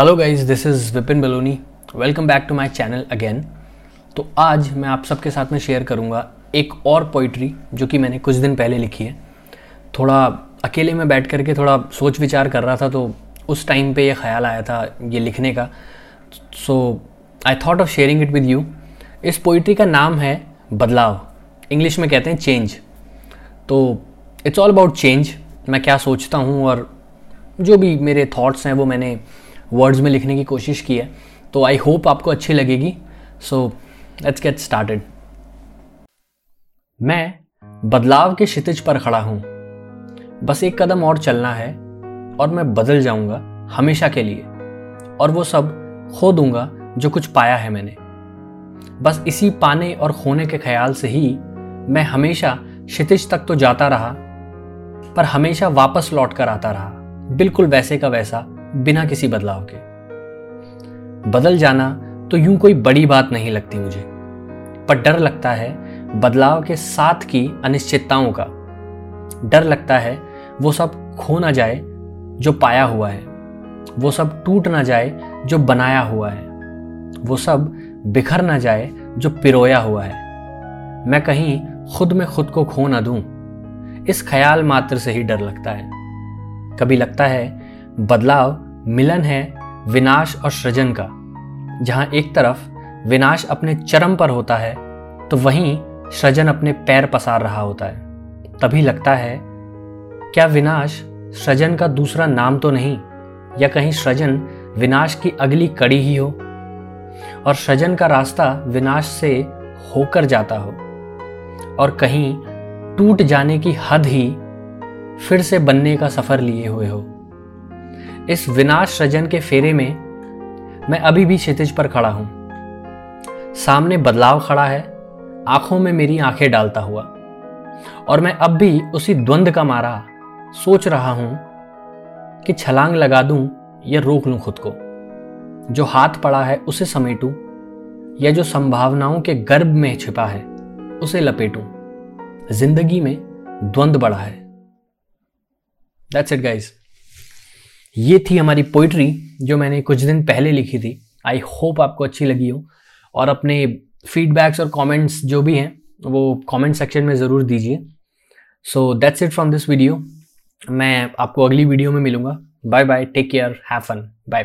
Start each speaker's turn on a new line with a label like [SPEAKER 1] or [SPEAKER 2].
[SPEAKER 1] Hello guys this is Vipin Baloni welcome back to my channel again तो आज मैं आप सबके साथ में शेयर करूँगा एक और पोइट्री जो कि मैंने कुछ दिन पहले लिखी है। थोड़ा अकेले में बैठ करके थोड़ा सोच विचार कर रहा था तो उस टाइम पे ये ख्याल आया था ये लिखने का। So I thought of sharing it with you इस पोइट्री का नाम है बदलाव। इंग्लिश में कहते हैं चेंज तो इट्स ऑल अबाउट चेंज मैं क्या सोचता हूँ और जो भी मेरे थॉट्स हैं वो मैंने वर्ड्स में लिखने की कोशिश की है। तो आई होप आपको अच्छी लगेगी। सो लेट्स गेट स्टार्टेड मैं बदलाव के क्षितिज पर खड़ा हूँ। बस एक कदम और चलना है और मैं बदल जाऊँगा हमेशा के लिए। और वो सब खो दूँगा जो कुछ पाया है मैंने। बस इसी पाने और खोने के ख्याल से ही मैं हमेशा क्षितिज तक तो जाता रहा, पर हमेशा वापस लौट कर आता रहा, बिल्कुल वैसे का वैसा। बिना किसी बदलाव के। बदल जाना तो यूँ कोई बड़ी बात नहीं लगती मुझे, पर डर लगता है बदलाव के साथ की अनिश्चितताओं का। डर लगता है वो सब खो ना जाए जो पाया हुआ है, वो सब टूट ना जाए जो बनाया हुआ है, वो सब बिखर ना जाए जो पिरोया हुआ है। मैं कहीं खुद में खुद को खो ना दूँ, इस ख्याल मात्र से ही डर लगता है। कभी लगता है बदलाव, मिलन है विनाश और सृजन का। जहाँ एक तरफ़ विनाश अपने चरम पर होता है तो वहीं सृजन अपने पैर पसार रहा होता है। तभी लगता है, क्या विनाश सृजन का दूसरा नाम तो नहीं, या कहीं सृजन विनाश की अगली कड़ी ही हो? और सृजन का रास्ता विनाश से होकर जाता हो, और कहीं टूट जाने की हद ही फिर से बनने का सफ़र लिए हुए हो। इस विनाश सृजन के फेरे में मैं अभी भी क्षितिज पर खड़ा हूँ। सामने बदलाव खड़ा है, आँखों में मेरी आँखें डालता हुआ। और मैं अब भी उसी द्वंद का मारा सोच रहा हूँ कि छलांग लगा दूँ या रोक लूँ खुद को। जो हाथ पड़ा है उसे समेटूं, या जो संभावनाओं के गर्भ में छिपा है उसे लपेटूं। ज़िंदगी में द्वंद बड़ा है। दैट्स इट गाइज़ ये थी हमारी पोइट्री जो मैंने कुछ दिन पहले लिखी थी। आई होप आपको अच्छी लगी हो। और अपने फीडबैक्स और कमेंट्स जो भी हैं, वो कमेंट सेक्शन में ज़रूर दीजिए। So that's it from this video मैं आपको अगली वीडियो में मिलूँगा। Bye bye take care have fun bye